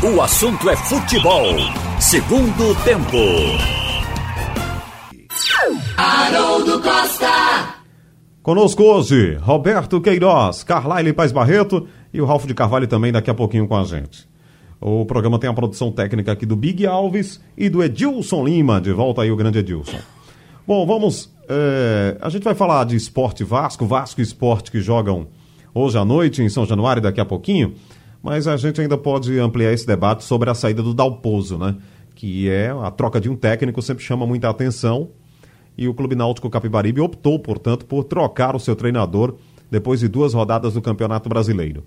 O assunto é futebol. Segundo tempo. Haroldo Costa. Conosco hoje, Roberto Queiroz, Carlyle Paz Barreto e o Ralf de Carvalho também daqui a pouquinho com a gente. O programa tem a produção técnica aqui do Big Alves e do Edilson Lima. De volta aí o grande Edilson. Bom, vamos. É, a gente vai falar de esporte Vasco, Vasco e esporte que jogam hoje à noite em São Januário, daqui a pouquinho. Mas a gente ainda pode ampliar esse debate sobre a saída do Dalpozo, né? Que é a troca de um técnico, sempre chama muita atenção. E o Clube Náutico Capibaribe optou, portanto, por trocar o seu treinador depois de duas rodadas do Campeonato Brasileiro.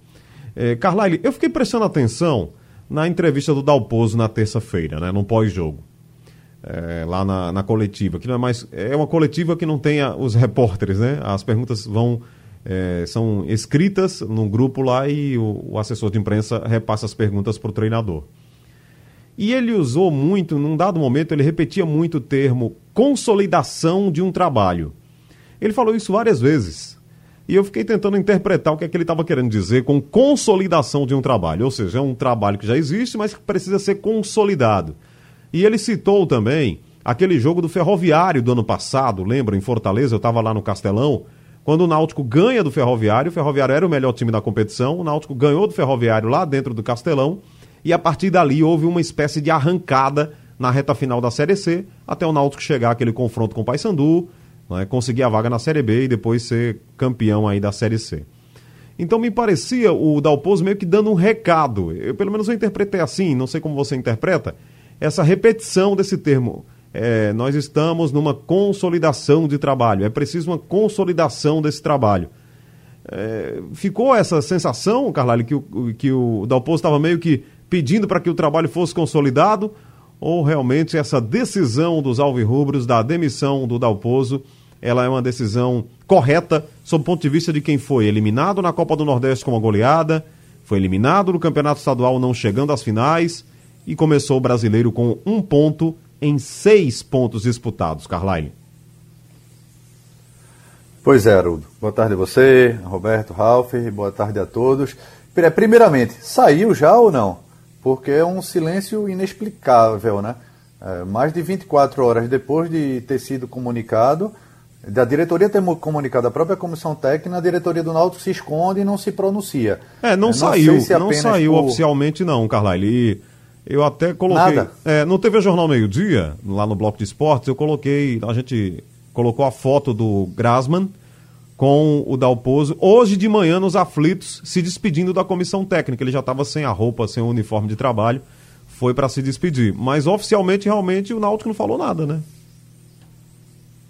É, Carlyle, eu fiquei prestando atenção na entrevista do Dalpozo na terça-feira, né, no pós-jogo. É, lá na, na, coletiva, que não é mais. É uma coletiva que não tem a, os repórteres, né? As perguntas vão. É, são escritas num grupo lá e o, o assessor de imprensa repassa as perguntas para o treinador. E ele usou muito, num dado momento, ele repetia muito o termo consolidação de um trabalho. Ele falou isso várias vezes. E eu fiquei tentando interpretar o que é que ele estava querendo dizer com consolidação de um trabalho. Ou seja, é um trabalho que já existe, mas que precisa ser consolidado. E ele citou também aquele jogo do Ferroviário do ano passado, lembra, em Fortaleza, eu estava lá no Castelão, quando o Náutico ganha do Ferroviário, o Ferroviário era o melhor time da competição, o Náutico ganhou do Ferroviário lá dentro do Castelão, e a partir dali houve uma espécie de arrancada na reta final da Série C, até o Náutico chegar aquele confronto com o Paysandu, né, conseguir a vaga na Série B e depois ser campeão aí da Série C. Então me parecia o Dalpozo meio que dando um recado, eu, pelo menos eu interpretei assim, não sei como você interpreta, essa repetição desse termo. É, nós estamos numa consolidação de trabalho, é preciso uma consolidação desse trabalho. É, ficou essa sensação, Carlalho, que o, que o Dalpozo estava meio que pedindo para que o trabalho fosse consolidado, ou realmente essa decisão dos alvirrubros da demissão do Dalpozo, ela é uma decisão correta sob o ponto de vista de quem foi eliminado na Copa do Nordeste com uma goleada, foi eliminado no Campeonato Estadual não chegando às finais e começou o brasileiro com um ponto em seis pontos disputados, Carline. Pois é, Haroldo. Boa tarde a você, Roberto, Ralf, boa tarde a todos. Primeiramente, saiu já ou não? porque é um silêncio inexplicável, né? É, mais de 24 horas depois de ter sido comunicado, da diretoria ter comunicado a própria comissão técnica, a diretoria do Náutico se esconde e não se pronuncia. É, não, não saiu, se não saiu por... oficialmente não, Carlyle. Eu até coloquei. Nada. É, no TV Jornal Meio Dia, lá no bloco de esportes, eu coloquei, a gente colocou a foto do Grasman com o Dalpozo, hoje de manhã nos aflitos, se despedindo da comissão técnica. Ele já estava sem a roupa, sem o uniforme de trabalho, foi para se despedir. Mas oficialmente, realmente, o Náutico não falou nada, né?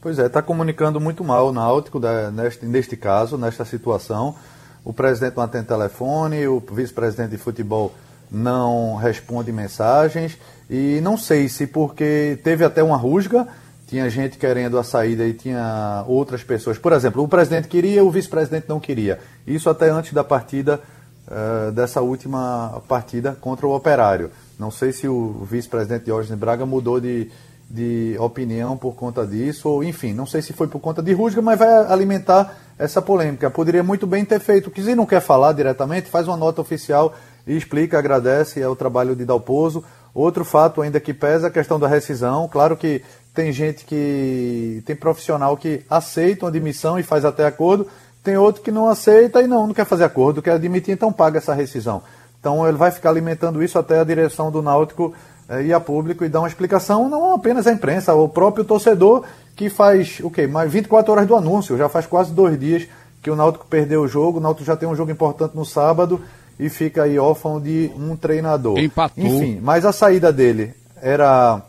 Pois é, está comunicando muito mal o Náutico neste, neste caso, nesta situação. O presidente não atende telefone, o vice-presidente de futebol não responde mensagens. E não sei se porque teve até uma rusga tinha gente querendo a saída e tinha outras pessoas. Por exemplo, o presidente queria, o vice-presidente não queria. Isso até antes da partida, uh, dessa última partida contra o Operário. Não sei se o vice-presidente Diógenes Braga mudou de, de opinião por conta disso, ou enfim, não sei se foi por conta de rusga, mas vai alimentar essa polêmica. Poderia muito bem ter feito, se não quer falar diretamente, faz uma nota oficial e explica, agradece, é o trabalho de Dalpozo. Outro fato ainda que pesa é a questão da rescisão. Claro que tem gente que. tem profissional que aceita uma admissão e faz até acordo, tem outro que não aceita e não, não quer fazer acordo, quer admitir, então paga essa rescisão. Então ele vai ficar alimentando isso até a direção do Náutico eh, ir a público e dar uma explicação, não apenas a imprensa, o próprio torcedor que faz o quê? Mais 24 horas do anúncio, já faz quase dois dias que o Náutico perdeu o jogo, o Náutico já tem um jogo importante no sábado e fica aí órfão de um treinador. Empatou. Enfim, mas a saída dele era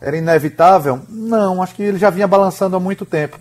era inevitável? Não, acho que ele já vinha balançando há muito tempo.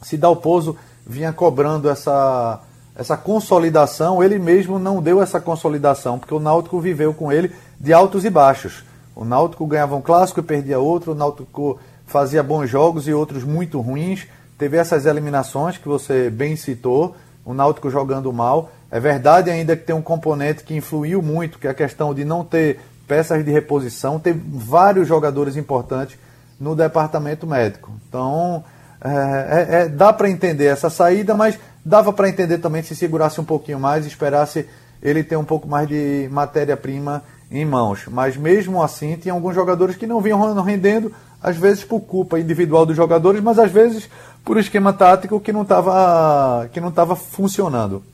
Se Dalpozo vinha cobrando essa, essa consolidação, ele mesmo não deu essa consolidação, porque o Náutico viveu com ele de altos e baixos. O Náutico ganhava um clássico e perdia outro, o Náutico fazia bons jogos e outros muito ruins. Teve essas eliminações que você bem citou, o Náutico jogando mal. É verdade ainda que tem um componente que influiu muito, que é a questão de não ter peças de reposição, tem vários jogadores importantes no departamento médico. Então, é, é, é dá para entender essa saída, mas dava para entender também se segurasse um pouquinho mais, esperasse ele ter um pouco mais de matéria-prima em mãos. Mas mesmo assim, tinha alguns jogadores que não vinham rendendo, às vezes por culpa individual dos jogadores, mas às vezes por esquema tático que não estava que não tava funcionando.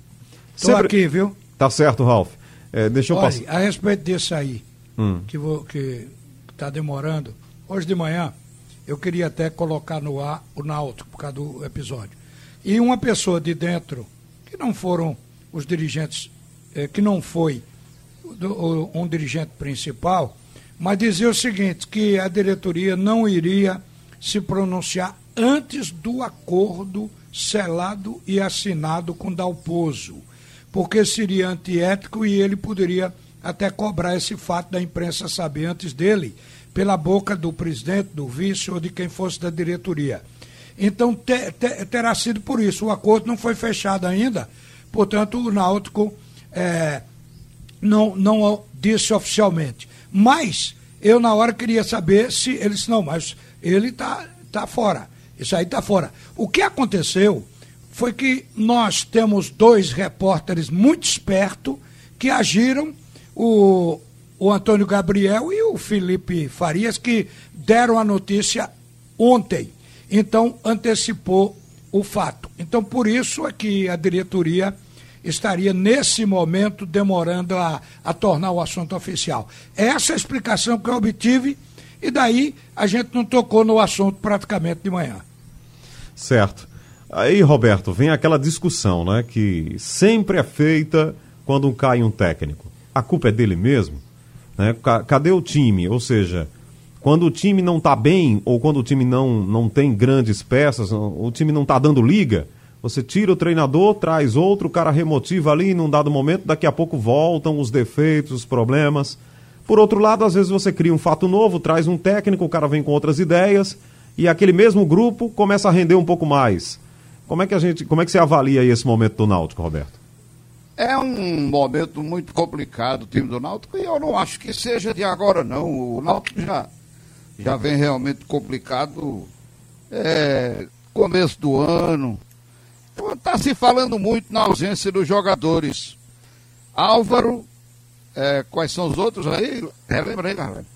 Estou Sempre... aqui, viu? Tá certo, Ralf. É, deixa eu Olha, passar. a respeito disso aí, hum. que está demorando, hoje de manhã eu queria até colocar no ar o Náutico por causa do episódio. E uma pessoa de dentro, que não foram os dirigentes, eh, que não foi do, um dirigente principal, mas dizia o seguinte, que a diretoria não iria se pronunciar antes do acordo selado e assinado com Dalpozo, porque seria antiético e ele poderia até cobrar esse fato da imprensa saber antes dele, pela boca do presidente, do vice ou de quem fosse da diretoria. Então te, te, terá sido por isso. O acordo não foi fechado ainda, portanto o Náutico é, não, não disse oficialmente. Mas eu na hora queria saber se ele disse, não, mas ele está tá fora. Isso aí está fora. O que aconteceu foi que nós temos dois repórteres muito espertos que agiram, o, o Antônio Gabriel e o Felipe Farias, que deram a notícia ontem. Então, antecipou o fato. Então, por isso é que a diretoria estaria, nesse momento, demorando a, a tornar o assunto oficial. Essa é a explicação que eu obtive e daí a gente não tocou no assunto praticamente de manhã. Certo. Aí, Roberto, vem aquela discussão, né, que sempre é feita quando cai um técnico. A culpa é dele mesmo? Né? Cadê o time? Ou seja, quando o time não está bem ou quando o time não, não tem grandes peças, o time não está dando liga, você tira o treinador, traz outro, o cara remotiva ali num dado momento, daqui a pouco voltam os defeitos, os problemas. Por outro lado, às vezes você cria um fato novo, traz um técnico, o cara vem com outras ideias e aquele mesmo grupo começa a render um pouco mais. Como é que a gente, como é que você avalia esse momento do Náutico, Roberto? É um momento muito complicado o time do Náutico e eu não acho que seja de agora não. O Náutico já já vem realmente complicado é, começo do ano, Está se falando muito na ausência dos jogadores. Álvaro, é, quais são os outros aí? Relembra aí, galera.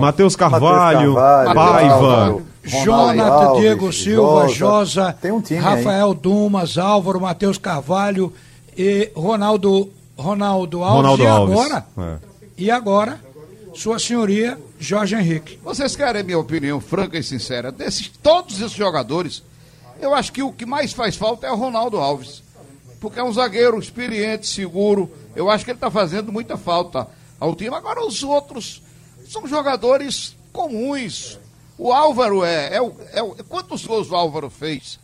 Matheus Carvalho, Carvalho, Paiva, Jonathan, Diego Silva, Josa, um Rafael aí. Dumas, Álvaro, Matheus Carvalho e Ronaldo, Ronaldo Alves. Ronaldo e Alves. agora? É. E agora? Sua senhoria, Jorge Henrique. Vocês querem minha opinião franca e sincera? Desses todos esses jogadores, eu acho que o que mais faz falta é o Ronaldo Alves. Porque é um zagueiro experiente, seguro. Eu acho que ele está fazendo muita falta ao time. Agora, os outros são jogadores comuns. O Álvaro é. é, é quantos gols o Álvaro fez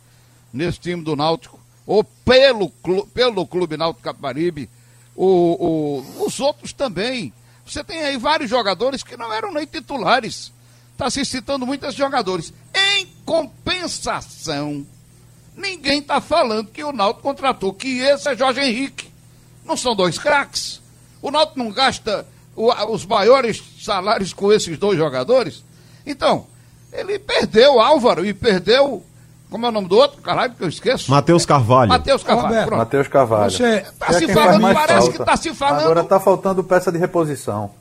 nesse time do Náutico? Ou pelo, pelo Clube Náutico Caparibe? O, o, os outros também. Você tem aí vários jogadores que não eram nem titulares. Está se citando muitos jogadores. Em compensação, ninguém está falando que o Náutico contratou, que esse é Jorge Henrique. Não são dois craques? O Náutico não gasta o, os maiores salários com esses dois jogadores? Então, ele perdeu Álvaro e perdeu. Como é o nome do outro? Caralho, que eu esqueço. Matheus Carvalho. Matheus Carvalho. Matheus Carvalho. Você tá se falando, parece falta. que está se falando. Agora está faltando peça de reposição.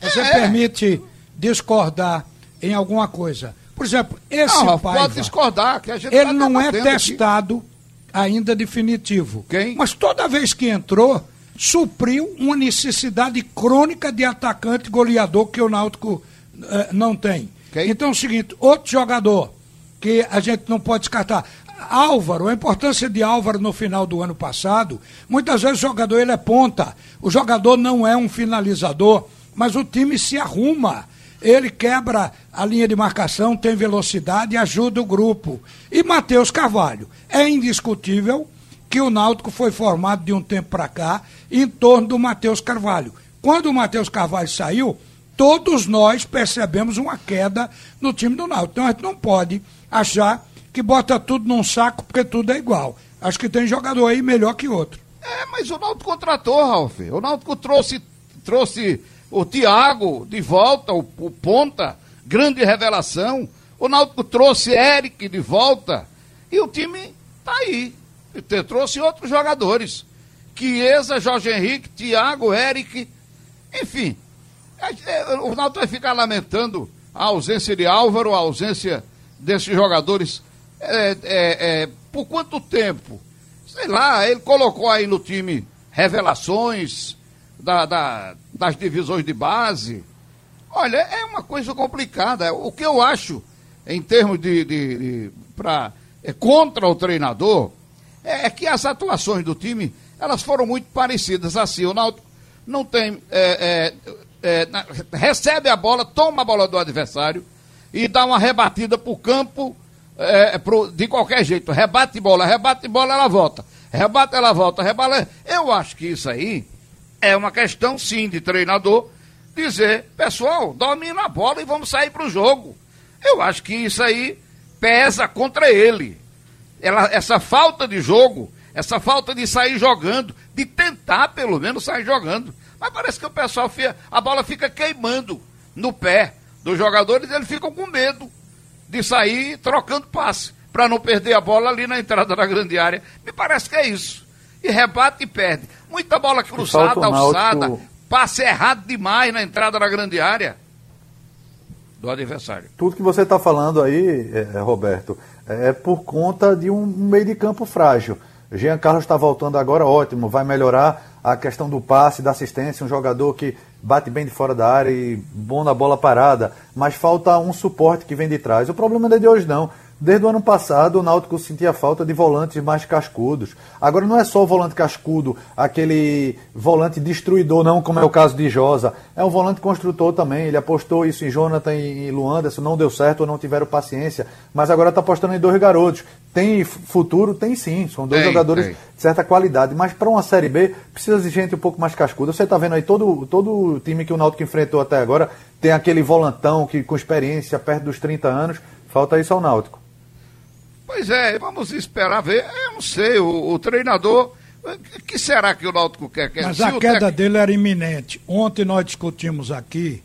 Você é. permite discordar em alguma coisa. Por exemplo, esse não, Paiva, pode discordar, que a gente ele tá não é testado aqui. ainda definitivo. Quem? Mas toda vez que entrou, supriu uma necessidade crônica de atacante goleador que o Náutico eh, não tem. Quem? Então é o seguinte, outro jogador que a gente não pode descartar. Álvaro, a importância de Álvaro no final do ano passado, muitas vezes o jogador ele é ponta, o jogador não é um finalizador, mas o time se arruma ele quebra a linha de marcação, tem velocidade e ajuda o grupo. E Matheus Carvalho. É indiscutível que o Náutico foi formado de um tempo para cá em torno do Matheus Carvalho. Quando o Matheus Carvalho saiu, todos nós percebemos uma queda no time do Náutico. Então a gente não pode achar que bota tudo num saco porque tudo é igual. Acho que tem jogador aí melhor que outro. É, mas o Náutico contratou, Ralf. O Náutico trouxe, trouxe o Thiago de volta, o, o ponta, grande revelação. O Náutico trouxe Eric de volta e o time tá aí. Trouxe outros jogadores. Chiesa, Jorge Henrique, Thiago, Eric. Enfim, é, o Náutico vai ficar lamentando a ausência de Álvaro, a ausência desses jogadores. É, é, é, por quanto tempo? Sei lá, ele colocou aí no time revelações da, da, das divisões de base. Olha, é uma coisa complicada. O que eu acho, em termos de. de, de pra, é, contra o treinador, é, é, que as atuações do time elas foram muito parecidas. Assim, o Náutico não tem. É, é, na, recebe a bola, toma a bola do adversário e dá uma rebatida para o campo é, pro, de qualquer jeito. Rebate bola, rebate bola, ela volta. Rebate, ela volta, rebate. Eu acho que isso aí é uma questão, sim, de treinador dizer, pessoal, domina a bola e vamos sair para o jogo. Eu acho que isso aí pesa contra ele. Ela, essa falta de jogo, essa falta de sair jogando, de tentar pelo menos sair jogando. Mas parece que o pessoal, a bola fica queimando no pé dos jogadores, eles ficam com medo de sair trocando passe, para não perder a bola ali na entrada da grande área. Me parece que é isso. E rebate e perde. Muita bola cruzada, alçada, passe errado demais na entrada da grande área do adversário. Tudo que você está falando aí, é, Roberto, é por conta de um meio de campo frágil. Jean Carlos está voltando agora, ótimo, vai melhorar a questão do passe, da assistência, um jogador que bate bem de fora da área e bom na bola parada, mas falta um suporte que vem de trás. O problema não é de hoje não. Desde o ano passado, o Náutico sentia falta de volantes mais cascudos. Agora não é só o volante cascudo, aquele volante destruidor, não, como é o caso de Josa. É um volante construtor também. Ele apostou isso em Jonathan e Luanderson, não deu certo ou não tiveram paciência. Mas agora está apostando em dois garotos. Tem futuro? Tem sim. São dois tem, jogadores tem. de certa qualidade. Mas para uma Série B, precisa de gente um pouco mais cascuda. Você está vendo aí todo, todo o time que o Náutico enfrentou até agora tem aquele volantão que com experiência, perto dos 30 anos. Falta isso ao Náutico. Pois é, vamos esperar ver. Eu não sei, o, o treinador. O que será que o Náutico quer? quer? Mas Se a queda tec... dele era iminente. Ontem nós discutimos aqui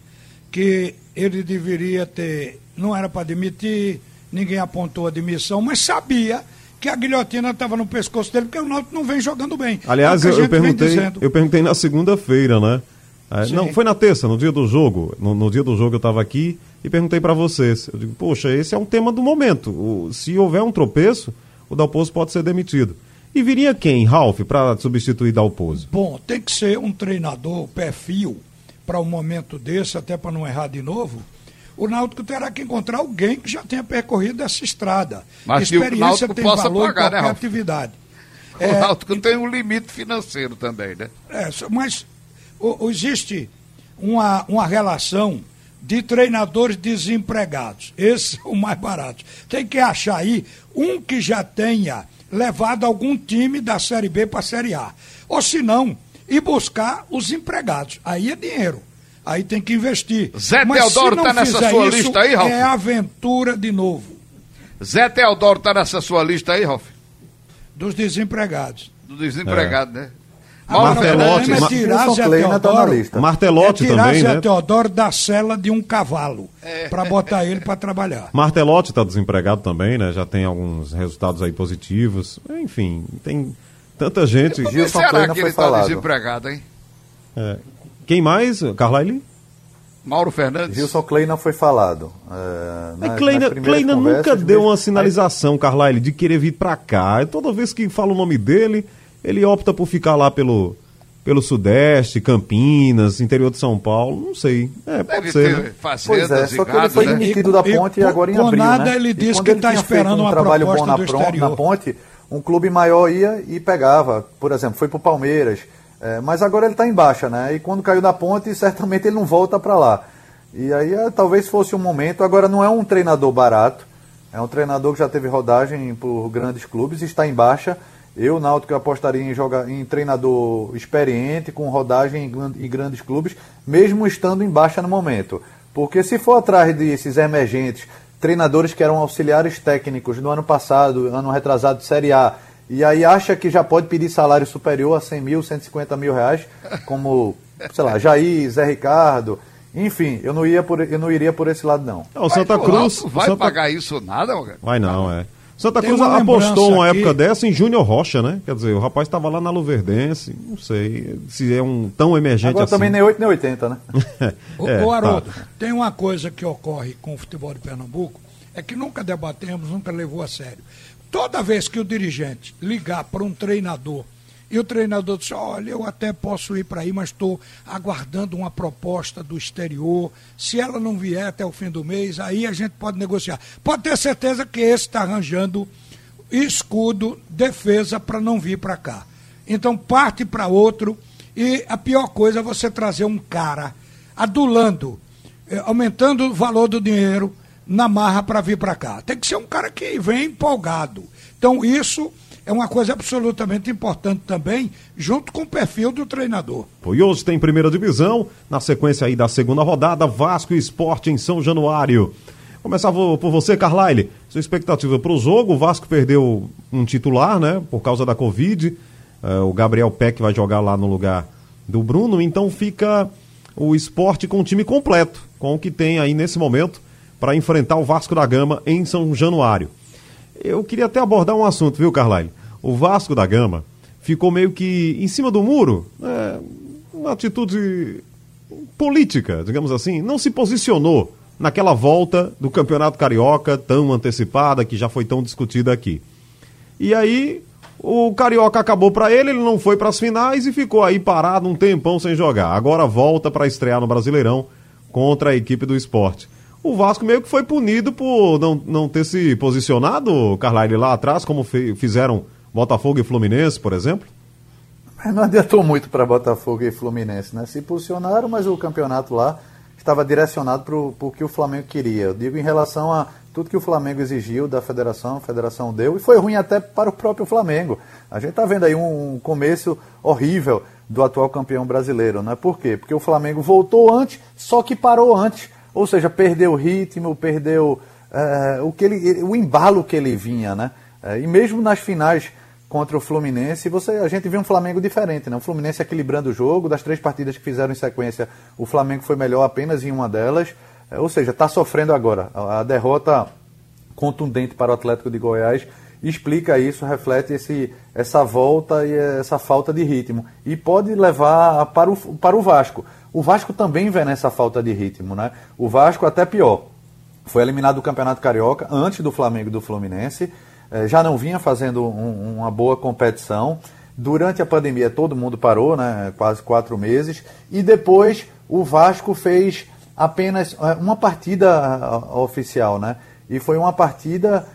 que ele deveria ter. Não era para demitir, ninguém apontou a demissão, mas sabia que a guilhotina estava no pescoço dele, porque o Náutico não vem jogando bem. Aliás, é eu, eu, perguntei, eu perguntei na segunda-feira, né? É, não, foi na terça, no dia do jogo. No, no dia do jogo eu estava aqui e perguntei para vocês. Eu digo, poxa, esse é um tema do momento. O, se houver um tropeço, o Dalpozo pode ser demitido. E viria quem, Ralf, para substituir Dalpozo? Bom, tem que ser um treinador perfil para um momento desse, até para não errar de novo. O Náutico terá que encontrar alguém que já tenha percorrido essa estrada. Mas Experiência tem valor pagar, em né, qualquer né, atividade. O é, Náutico tem um limite financeiro também, né? É, mas o, existe uma, uma relação de treinadores desempregados. Esse é o mais barato. Tem que achar aí um que já tenha levado algum time da Série B para a Série A. Ou se não, ir buscar os empregados. Aí é dinheiro. Aí tem que investir. Zé Mas Teodoro está nessa sua isso, lista aí, Ralf? É aventura de novo. Zé Teodoro está nessa sua lista aí, Ralf? Dos desempregados. Do desempregado, é. né? Martelotti, é Teodoro, Martelotti é tirar também, né? Teodoro da cela de um cavalo é. para botar ele para trabalhar. Martelotti está desempregado também, né? Já tem alguns resultados aí positivos. Enfim, tem tanta gente. Por que será que ele está desempregado, hein? É. Quem mais? Carlyle? Mauro Fernandes. Gilson Kleina foi falado. É, na, Kleina, Kleina nunca deu uma sinalização. Carlyle, de querer vir para cá. Toda vez que fala o nome dele, ele opta por ficar lá pelo, pelo Sudeste, Campinas, interior de São Paulo, não sei. É, pode Deve ser. Né? Pois é, só que ele foi né? demitido da ponte e, agora em abril. nada né? ele disse que está esperando um uma trabalho bom na, na ponte, um clube maior ia e pegava. Por exemplo, foi para o Palmeiras. É, mas agora ele está em baixa, né? E quando caiu da ponte, certamente ele não volta para lá. E aí é, talvez fosse um momento. Agora não é um treinador barato. É um treinador que já teve rodagem por grandes clubes, está em baixa eu, Náutico, apostaria em, jogar, em treinador experiente, com rodagem em, em grandes clubes, mesmo estando em baixa no momento. Porque se for atrás desses emergentes, treinadores que eram auxiliares técnicos no ano passado, ano retrasado de Série A, e aí acha que já pode pedir salário superior a 100 mil, 150 mil reais, como, sei lá, Jair, Zé Ricardo, enfim, eu não, ia por, eu não iria por esse lado, não. não o Santa Cruz. Vai Santa... pagar isso nada, Vai não, é. Santa Cruz uma apostou uma aqui... época dessa em Júnior Rocha, né? Quer dizer, o rapaz estava lá na Luverdense, não sei se é um tão emergente Agora assim. também nem 8 nem 80, né? o, é, o Haroldo, tá. tem uma coisa que ocorre com o futebol de Pernambuco, é que nunca debatemos, nunca levou a sério. Toda vez que o dirigente ligar para um treinador e o treinador disse: Olha, eu até posso ir para aí, mas estou aguardando uma proposta do exterior. Se ela não vier até o fim do mês, aí a gente pode negociar. Pode ter certeza que esse está arranjando escudo, defesa para não vir para cá. Então parte para outro. E a pior coisa é você trazer um cara adulando, eh, aumentando o valor do dinheiro na marra para vir para cá. Tem que ser um cara que vem empolgado. Então isso é uma coisa absolutamente importante também, junto com o perfil do treinador. E hoje tem primeira divisão, na sequência aí da segunda rodada, Vasco Esporte em São Januário. Começar por você, Carlyle. Sua expectativa para o jogo, o Vasco perdeu um titular, né, por causa da Covid. Uh, o Gabriel Peck vai jogar lá no lugar do Bruno, então fica o esporte com o time completo, com o que tem aí nesse momento para enfrentar o Vasco da Gama em São Januário. Eu queria até abordar um assunto, viu, Carlyle? O Vasco da Gama ficou meio que em cima do muro, é, uma atitude política, digamos assim, não se posicionou naquela volta do Campeonato Carioca tão antecipada, que já foi tão discutida aqui. E aí o Carioca acabou para ele, ele não foi para as finais e ficou aí parado um tempão sem jogar. Agora volta para estrear no Brasileirão contra a equipe do esporte o Vasco meio que foi punido por não, não ter se posicionado, Carlyle, lá atrás, como fizeram Botafogo e Fluminense, por exemplo? Mas não adiantou muito para Botafogo e Fluminense, né? Se posicionaram, mas o campeonato lá estava direcionado para o que o Flamengo queria. Eu digo em relação a tudo que o Flamengo exigiu da federação, a federação deu, e foi ruim até para o próprio Flamengo. A gente está vendo aí um começo horrível do atual campeão brasileiro, né? Por quê? Porque o Flamengo voltou antes, só que parou antes. Ou seja, perdeu o ritmo, perdeu é, o, que ele, o embalo que ele vinha, né? É, e mesmo nas finais contra o Fluminense, você, a gente viu um Flamengo diferente, né? O Fluminense equilibrando o jogo, das três partidas que fizeram em sequência, o Flamengo foi melhor apenas em uma delas. É, ou seja, está sofrendo agora. A, a derrota contundente para o Atlético de Goiás explica isso, reflete esse, essa volta e essa falta de ritmo. E pode levar para o, para o Vasco. O Vasco também vê nessa falta de ritmo, né? O Vasco até pior. Foi eliminado do Campeonato Carioca antes do Flamengo e do Fluminense. Eh, já não vinha fazendo um, uma boa competição. Durante a pandemia todo mundo parou, né? Quase quatro meses. E depois o Vasco fez apenas eh, uma partida eh, oficial, né? E foi uma partida.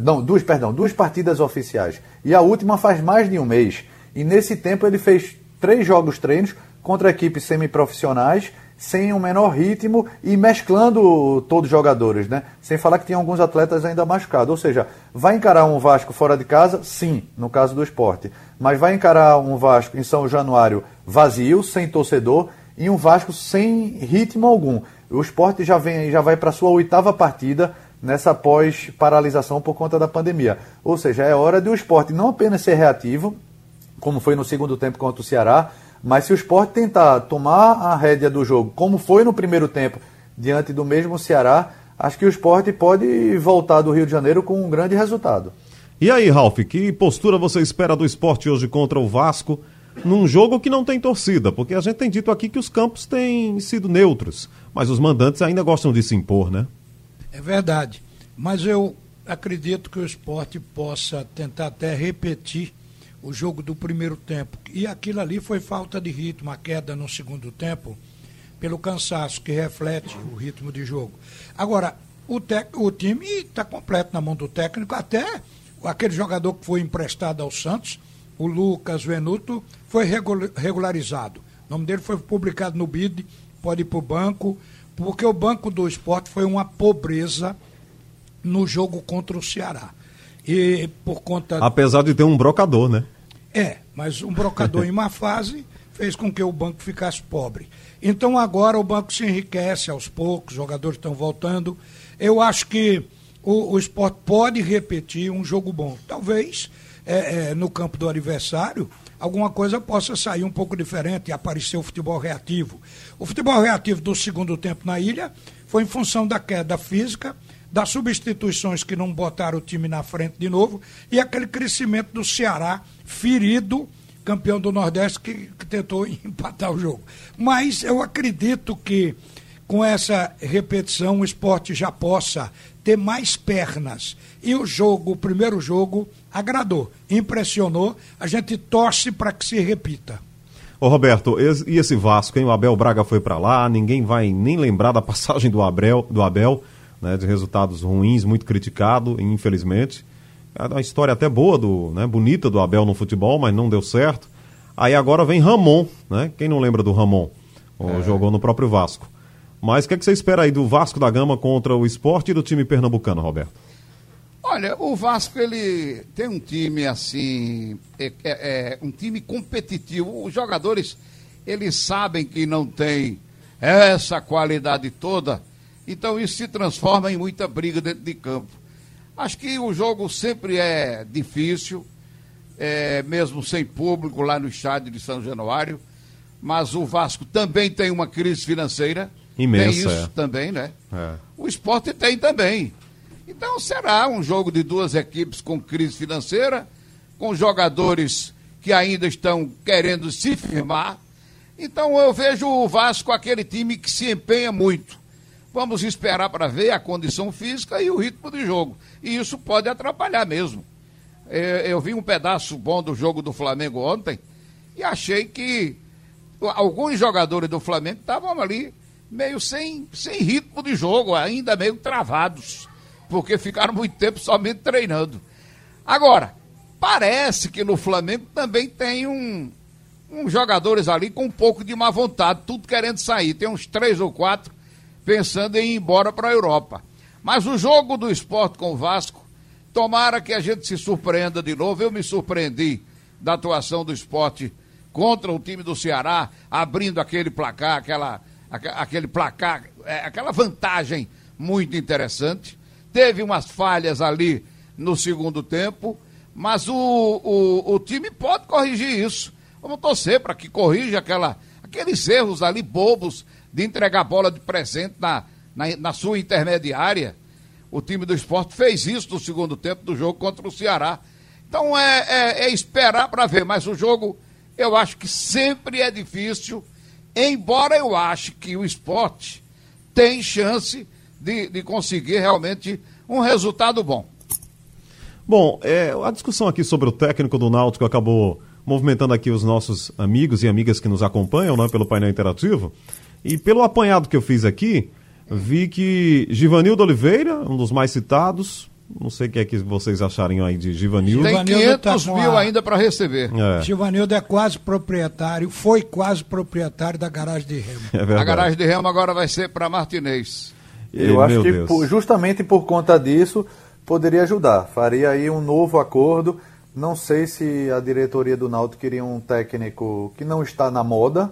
Não, duas, perdão, duas partidas oficiais. E a última faz mais de um mês. E nesse tempo ele fez três jogos treinos contra equipes semiprofissionais, sem o um menor ritmo e mesclando todos os jogadores, né? Sem falar que tem alguns atletas ainda machucados. Ou seja, vai encarar um Vasco fora de casa? Sim, no caso do esporte. Mas vai encarar um Vasco em São Januário vazio, sem torcedor, e um Vasco sem ritmo algum. O esporte já, vem, já vai para sua oitava partida nessa pós-paralisação por conta da pandemia. Ou seja, é hora do esporte não apenas ser reativo, como foi no segundo tempo contra o Ceará, mas se o esporte tentar tomar a rédea do jogo, como foi no primeiro tempo, diante do mesmo Ceará, acho que o esporte pode voltar do Rio de Janeiro com um grande resultado. E aí, Ralf, que postura você espera do esporte hoje contra o Vasco, num jogo que não tem torcida? Porque a gente tem dito aqui que os campos têm sido neutros, mas os mandantes ainda gostam de se impor, né? É verdade. Mas eu acredito que o esporte possa tentar até repetir o jogo do primeiro tempo. E aquilo ali foi falta de ritmo, a queda no segundo tempo, pelo cansaço que reflete o ritmo de jogo. Agora, o, o time está completo na mão do técnico, até aquele jogador que foi emprestado ao Santos, o Lucas Venuto, foi regularizado. O nome dele foi publicado no BID, pode ir para o banco, porque o banco do esporte foi uma pobreza no jogo contra o Ceará. E por conta. Apesar de ter um brocador, né? É, mas um brocador em má fase fez com que o banco ficasse pobre. Então agora o banco se enriquece aos poucos, os jogadores estão voltando. Eu acho que o, o esporte pode repetir um jogo bom. Talvez é, é, no campo do adversário alguma coisa possa sair um pouco diferente e aparecer o futebol reativo. O futebol reativo do segundo tempo na ilha foi em função da queda física das substituições que não botaram o time na frente de novo e aquele crescimento do Ceará ferido, campeão do Nordeste, que, que tentou empatar o jogo. Mas eu acredito que com essa repetição o esporte já possa ter mais pernas. E o jogo, o primeiro jogo, agradou, impressionou. A gente torce para que se repita. Ô Roberto, e esse Vasco, hein? O Abel Braga foi para lá, ninguém vai nem lembrar da passagem do Abel, do Abel né, de resultados ruins, muito criticado, infelizmente. É uma história até boa, do, né, bonita do Abel no futebol, mas não deu certo. Aí agora vem Ramon, né? Quem não lembra do Ramon? É. Jogou no próprio Vasco. Mas o que, é que você espera aí do Vasco da Gama contra o esporte e do time pernambucano, Roberto? Olha, o Vasco ele tem um time assim, é, é, é, um time competitivo. Os jogadores eles sabem que não tem essa qualidade toda, então isso se transforma em muita briga dentro de campo. Acho que o jogo sempre é difícil, é, mesmo sem público lá no estádio de São Januário, mas o Vasco também tem uma crise financeira. Imensa. Tem isso é. também, né? É. O esporte tem também. Então será um jogo de duas equipes com crise financeira, com jogadores que ainda estão querendo se firmar. Então eu vejo o Vasco aquele time que se empenha muito. Vamos esperar para ver a condição física e o ritmo de jogo. E isso pode atrapalhar mesmo. É, eu vi um pedaço bom do jogo do Flamengo ontem e achei que alguns jogadores do Flamengo estavam ali meio sem, sem ritmo de jogo, ainda meio travados porque ficaram muito tempo somente treinando. Agora, parece que no Flamengo também tem um, um jogadores ali com um pouco de má vontade, tudo querendo sair. Tem uns três ou quatro pensando em ir embora para a Europa. Mas o jogo do esporte com o Vasco, tomara que a gente se surpreenda de novo. Eu me surpreendi da atuação do esporte contra o time do Ceará, abrindo aquele placar, aquela, aquele placar, é, aquela vantagem muito interessante teve umas falhas ali no segundo tempo, mas o, o, o time pode corrigir isso. Vamos torcer para que corrija aquela, aqueles erros ali bobos de entregar a bola de presente na, na, na sua intermediária. O time do esporte fez isso no segundo tempo do jogo contra o Ceará. Então é, é, é esperar para ver, mas o jogo eu acho que sempre é difícil, embora eu ache que o esporte tem chance de, de conseguir realmente um resultado bom. Bom, é, a discussão aqui sobre o técnico do Náutico acabou movimentando aqui os nossos amigos e amigas que nos acompanham né, pelo painel interativo. E pelo apanhado que eu fiz aqui, vi que Givanildo Oliveira, um dos mais citados, não sei o que é que vocês acharem aí de Givanildo. Tem 500 tá mil a... ainda para receber. É. Givanildo é quase proprietário, foi quase proprietário da garagem de Remo. É a garagem de Remo agora vai ser para Martinez. Eu e, acho que por, justamente por conta disso poderia ajudar. Faria aí um novo acordo. Não sei se a diretoria do Náutico queria um técnico que não está na moda,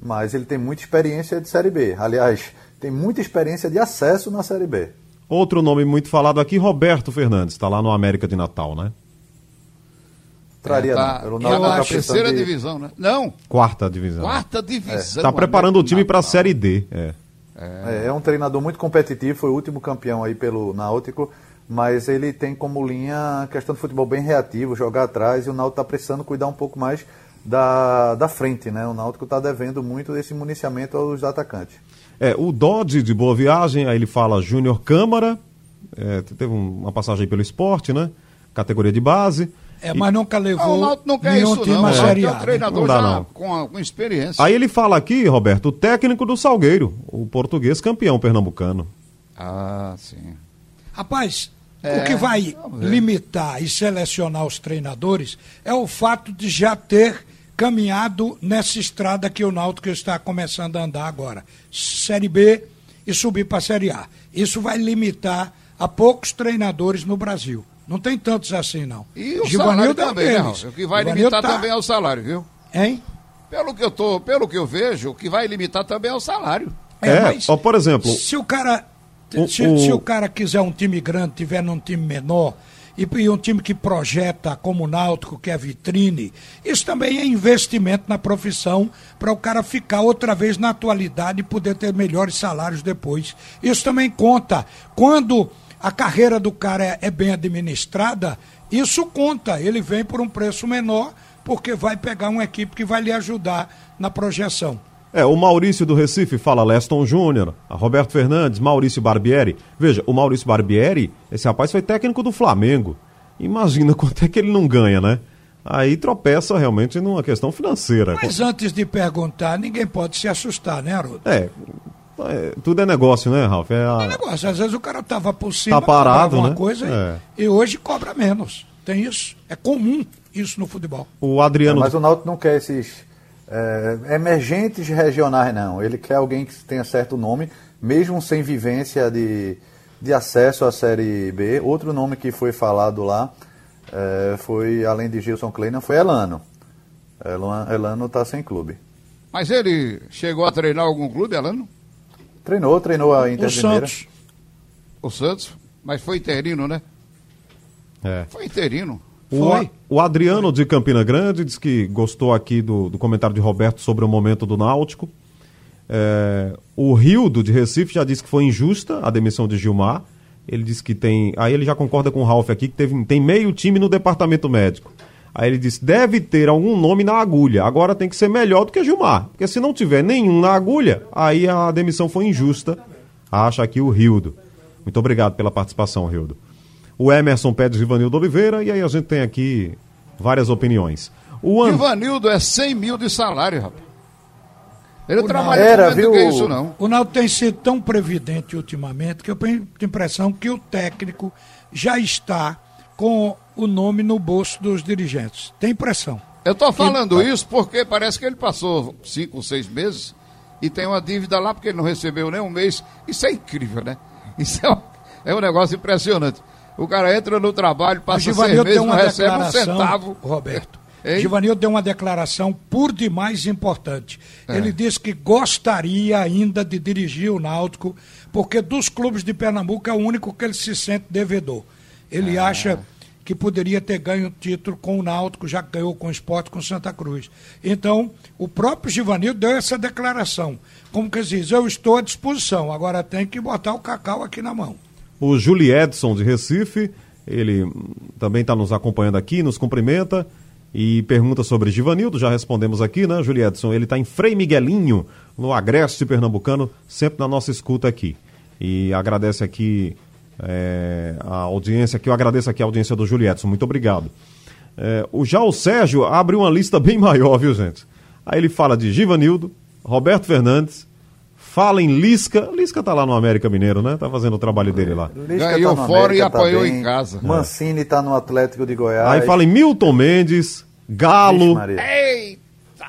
mas ele tem muita experiência de Série B. Aliás, tem muita experiência de acesso na Série B. Outro nome muito falado aqui, Roberto Fernandes, está lá no América de Natal, né? Traria, é, tá, não. Pelo tá na terceira de... divisão, né? Não. Quarta divisão. Quarta divisão. Está é. preparando o time para a Série D. É. É. é. é um treinador muito competitivo, foi o último campeão aí pelo Náutico, mas ele tem como linha a questão do futebol bem reativo, jogar atrás, e o Náutico está precisando cuidar um pouco mais da, da frente, né? O Náutico está devendo muito desse municiamento aos atacantes. É, o Dodge de Boa Viagem, aí ele fala Júnior Câmara, é, teve uma passagem pelo esporte, né? Categoria de base. É, mas nunca levou não, não quer isso, time não. a Série A. É um treinador não dá, não. Com, com experiência. Aí ele fala aqui, Roberto, o técnico do Salgueiro, o português campeão pernambucano. Ah, sim. Rapaz, é, o que vai limitar e selecionar os treinadores é o fato de já ter caminhado nessa estrada que o Náutico está começando a andar agora. Série B e subir para a Série A. Isso vai limitar a poucos treinadores no Brasil. Não tem tantos assim, não. E o Givanildo salário também, né, O que vai limitar tá... também é o salário, viu? Hein? Pelo que eu tô, pelo que eu vejo, o que vai limitar também é o salário. É, é mas ó, por exemplo, se o cara o, se, o... se, o cara quiser um time grande, tiver num time menor, e, e, um time que projeta como o Náutico, que é vitrine, isso também é investimento na profissão para o cara ficar outra vez na atualidade e poder ter melhores salários depois. Isso também conta. Quando a carreira do cara é, é bem administrada, isso conta. Ele vem por um preço menor porque vai pegar uma equipe que vai lhe ajudar na projeção. É, o Maurício do Recife fala Leston Júnior, a Roberto Fernandes, Maurício Barbieri. Veja, o Maurício Barbieri, esse rapaz foi técnico do Flamengo. Imagina quanto é que ele não ganha, né? Aí tropeça realmente numa questão financeira. Mas antes de perguntar, ninguém pode se assustar, né, Haroldo? É, é, tudo é negócio, né, Ralf? É, a... é, negócio. Às vezes o cara tava por cima, tá parado, né? coisa é. e, e, hoje cobra menos. Tem isso. É comum isso no futebol. O Adriano. É, mas o Náutico não quer esses é, emergentes regionais, não. Ele quer alguém que tenha certo nome, mesmo sem vivência de, de acesso à Série B. Outro nome que foi falado lá é, foi, além de Gilson Kleina, foi Elano. Elano está sem clube. Mas ele chegou a treinar algum clube, Elano? Treinou, treinou a Inter o Santos. O Santos? Mas foi interino, né? É. Foi interino. O, o, Adriano de Campina Grande diz que gostou aqui do, do comentário de Roberto sobre o momento do Náutico. É, o Rildo de Recife já disse que foi injusta a demissão de Gilmar. Ele disse que tem. Aí ele já concorda com o Ralf aqui que teve, tem meio time no departamento médico. Aí ele disse: deve ter algum nome na agulha. Agora tem que ser melhor do que Gilmar. Porque se não tiver nenhum na agulha, aí a demissão foi injusta. Acha aqui o Rildo. Muito obrigado pela participação, Rildo. O Emerson pede Givanildo Oliveira, e aí a gente tem aqui várias opiniões. O An... Givanildo é 100 mil de salário, rapaz. Ele o trabalha era, viu? Que é isso, não. O Naldo tem sido tão previdente ultimamente que eu tenho a impressão que o técnico já está com o nome no bolso dos dirigentes. Tem pressão. Eu estou falando isso porque parece que ele passou cinco, seis meses e tem uma dívida lá porque ele não recebeu nem um mês. Isso é incrível, né? Isso é um, é um negócio impressionante. O cara entra no trabalho, passa seis meses, não recebe um centavo. Roberto. Hein? Givanildo deu uma declaração por demais importante. É. Ele disse que gostaria ainda de dirigir o Náutico, porque dos clubes de Pernambuco é o único que ele se sente devedor. Ele ah. acha que poderia ter ganho o título com o Náutico, já ganhou com o esporte com Santa Cruz. Então, o próprio Givanildo deu essa declaração. Como que diz, eu estou à disposição, agora tem que botar o cacau aqui na mão. O Juliedson de Recife, ele também está nos acompanhando aqui, nos cumprimenta e pergunta sobre Givanildo, já respondemos aqui, né, Juliedson? Ele está em Frei Miguelinho, no Agreste Pernambucano, sempre na nossa escuta aqui. E agradece aqui é, a audiência, que eu agradeço aqui a audiência do Julietson, muito obrigado. É, o, já o Sérgio abre uma lista bem maior, viu gente? Aí ele fala de Givanildo, Roberto Fernandes, fala em Lisca. Lisca tá lá no América Mineiro, né? Tá fazendo o trabalho dele lá. Lisca Ganhou tá fora América, e tá apanhou em casa. Mancini tá no Atlético de Goiás. Aí fala em Milton Mendes, Galo. Eita!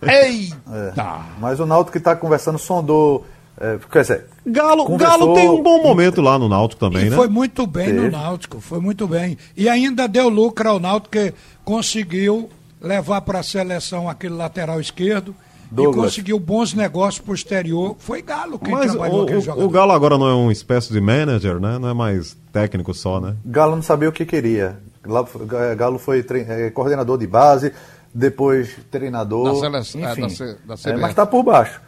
Eita! É. Mas o Náutico que tá conversando sondou é, quer dizer, Galo, conversou... Galo tem um bom momento lá no Náutico também, e né? Foi muito bem Teve. no Náutico, foi muito bem. E ainda deu lucro ao Náutico que conseguiu levar para a seleção aquele lateral esquerdo Douglas. e conseguiu bons negócios posterior. Foi Galo quem Mas trabalhou o, jogador. O Galo agora não é uma espécie de manager, né? Não é mais técnico só, né? Galo não sabia o que queria. Galo foi é, coordenador de base, depois treinador. Da seleção, enfim, é, da, da é, mas está por baixo.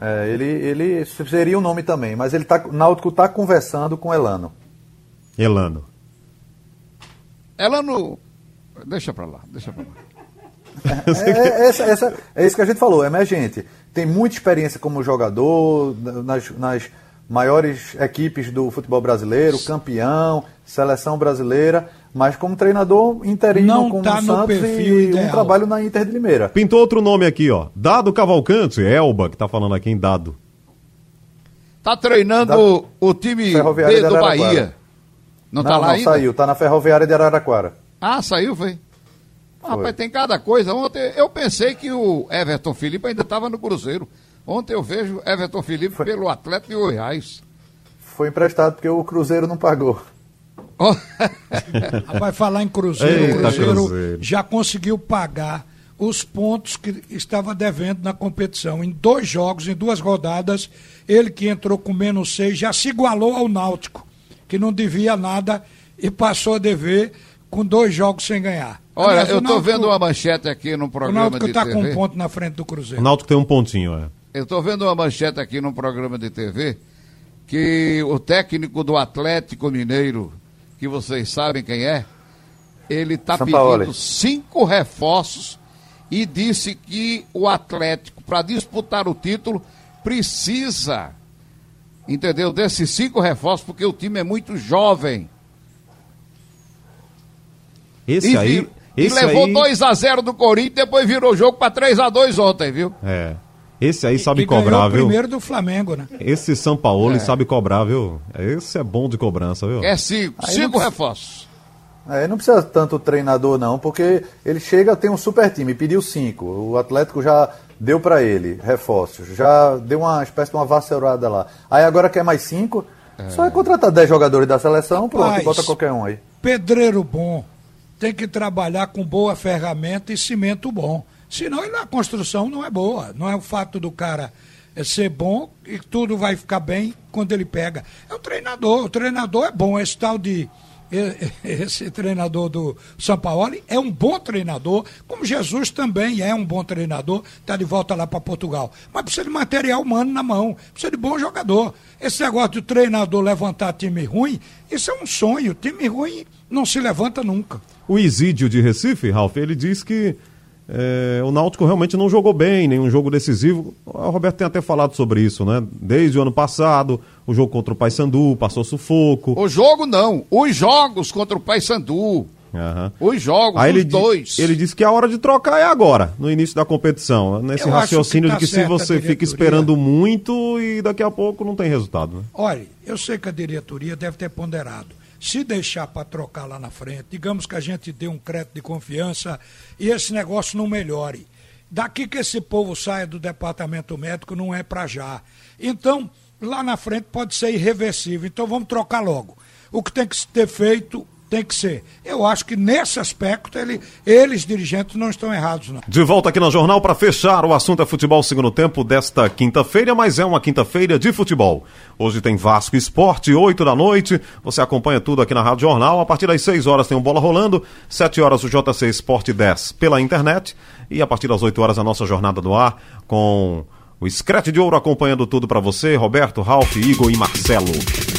É, ele, ele seria o um nome também, mas ele tá, Náutico está conversando com Elano. Elano. Elano. Deixa para lá, deixa para lá. É, é, essa, essa, é isso que a gente falou, é emergente. Tem muita experiência como jogador nas, nas maiores equipes do futebol brasileiro, campeão, seleção brasileira, mas como treinador interino Não com tá o Santos e ideal. um trabalho na Inter de Limeira. Pintou outro nome aqui, ó. Dado Cavalcante, Elba, que tá falando aqui em Dado. Tá treinando da... o time B do Bahia. Não, não tá lá não, ainda? saiu, tá na Ferroviária de Araraquara. Ah, saiu, foi? Rapaz, tem cada coisa. Ontem eu pensei que o Everton Felipe ainda estava no Cruzeiro. Ontem eu vejo Everton Felipe Foi. pelo Atlético de Goiás. Foi emprestado porque o Cruzeiro não pagou. Oh. Vai falar em Cruzeiro, Eita, o Cruzeiro, Cruzeiro já conseguiu pagar os pontos que estava devendo na competição. Em dois jogos, em duas rodadas, ele que entrou com menos seis já se igualou ao Náutico, que não devia nada e passou a dever com dois jogos sem ganhar. Olha, Aliás, eu estou vendo uma manchete aqui no programa de TV. O Náutico está com um ponto na frente do Cruzeiro. O Náutico tem um pontinho, é. Eu estou vendo uma manchete aqui no programa de TV que o técnico do Atlético Mineiro, que vocês sabem quem é, ele está pedindo cinco reforços e disse que o Atlético, para disputar o título, precisa, entendeu, desses cinco reforços, porque o time é muito jovem. Esse e, aí. E esse levou aí... 2 a 0 do Corinthians, depois virou o jogo para 3 a 2 ontem, viu? É. Esse aí sabe e, e cobrar, viu? primeiro do Flamengo, né? Esse São Paulo é. sabe cobrar, viu? Esse é bom de cobrança, viu? É cinco, aí cinco reforços. É, não precisa tanto treinador não, porque ele chega, tem um super time, pediu cinco. O Atlético já deu para ele reforços, já deu uma espécie de uma vassourada lá. Aí agora quer mais cinco, é. só é contratar 10 jogadores da seleção, pronto, Rapaz, bota qualquer um aí. Pedreiro bom, tem que trabalhar com boa ferramenta e cimento bom. Senão a construção não é boa. Não é o fato do cara eh, ser bom e tudo vai ficar bem quando ele pega. É o treinador. O treinador é bom. Esse tal de. Esse treinador do São Paulo é um bom treinador, como Jesus também é um bom treinador, está de volta lá para Portugal. Mas precisa de material humano na mão, precisa de bom jogador. Esse negócio do treinador levantar time ruim, isso é um sonho. Time ruim não se levanta nunca. O Isídio de Recife, Ralf, ele diz que é, o Náutico realmente não jogou bem, nenhum jogo decisivo. O Roberto tem até falado sobre isso, né? Desde o ano passado, o jogo contra o Paysandu passou sufoco. O jogo não, os jogos contra o Paysandu. Uhum. Os jogos, Aí os ele dois. ele disse que a hora de trocar é agora, no início da competição. Nesse Eu raciocínio que tá de que se você fica esperando muito e daqui a pouco não tem resultado. Né? Olha, eu sei que a diretoria deve ter ponderado se deixar para trocar lá na frente, digamos que a gente dê um crédito de confiança e esse negócio não melhore. Daqui que esse povo saia do departamento médico não é para já. Então, lá na frente pode ser irreversível. Então vamos trocar logo. O que tem que ter feito tem que ser. Eu acho que nesse aspecto ele, eles, dirigentes, não estão errados, não. De volta aqui no Jornal para fechar, o assunto é futebol segundo tempo desta quinta-feira, mas é uma quinta-feira de futebol. Hoje tem Vasco Esporte, 8 da noite. Você acompanha tudo aqui na Rádio Jornal. A partir das 6 horas tem um bola rolando, 7 horas o JC Esporte 10 pela internet. E a partir das 8 horas a nossa jornada do ar com o Scratch de Ouro acompanhando tudo para você, Roberto, Ralf, Igor e Marcelo.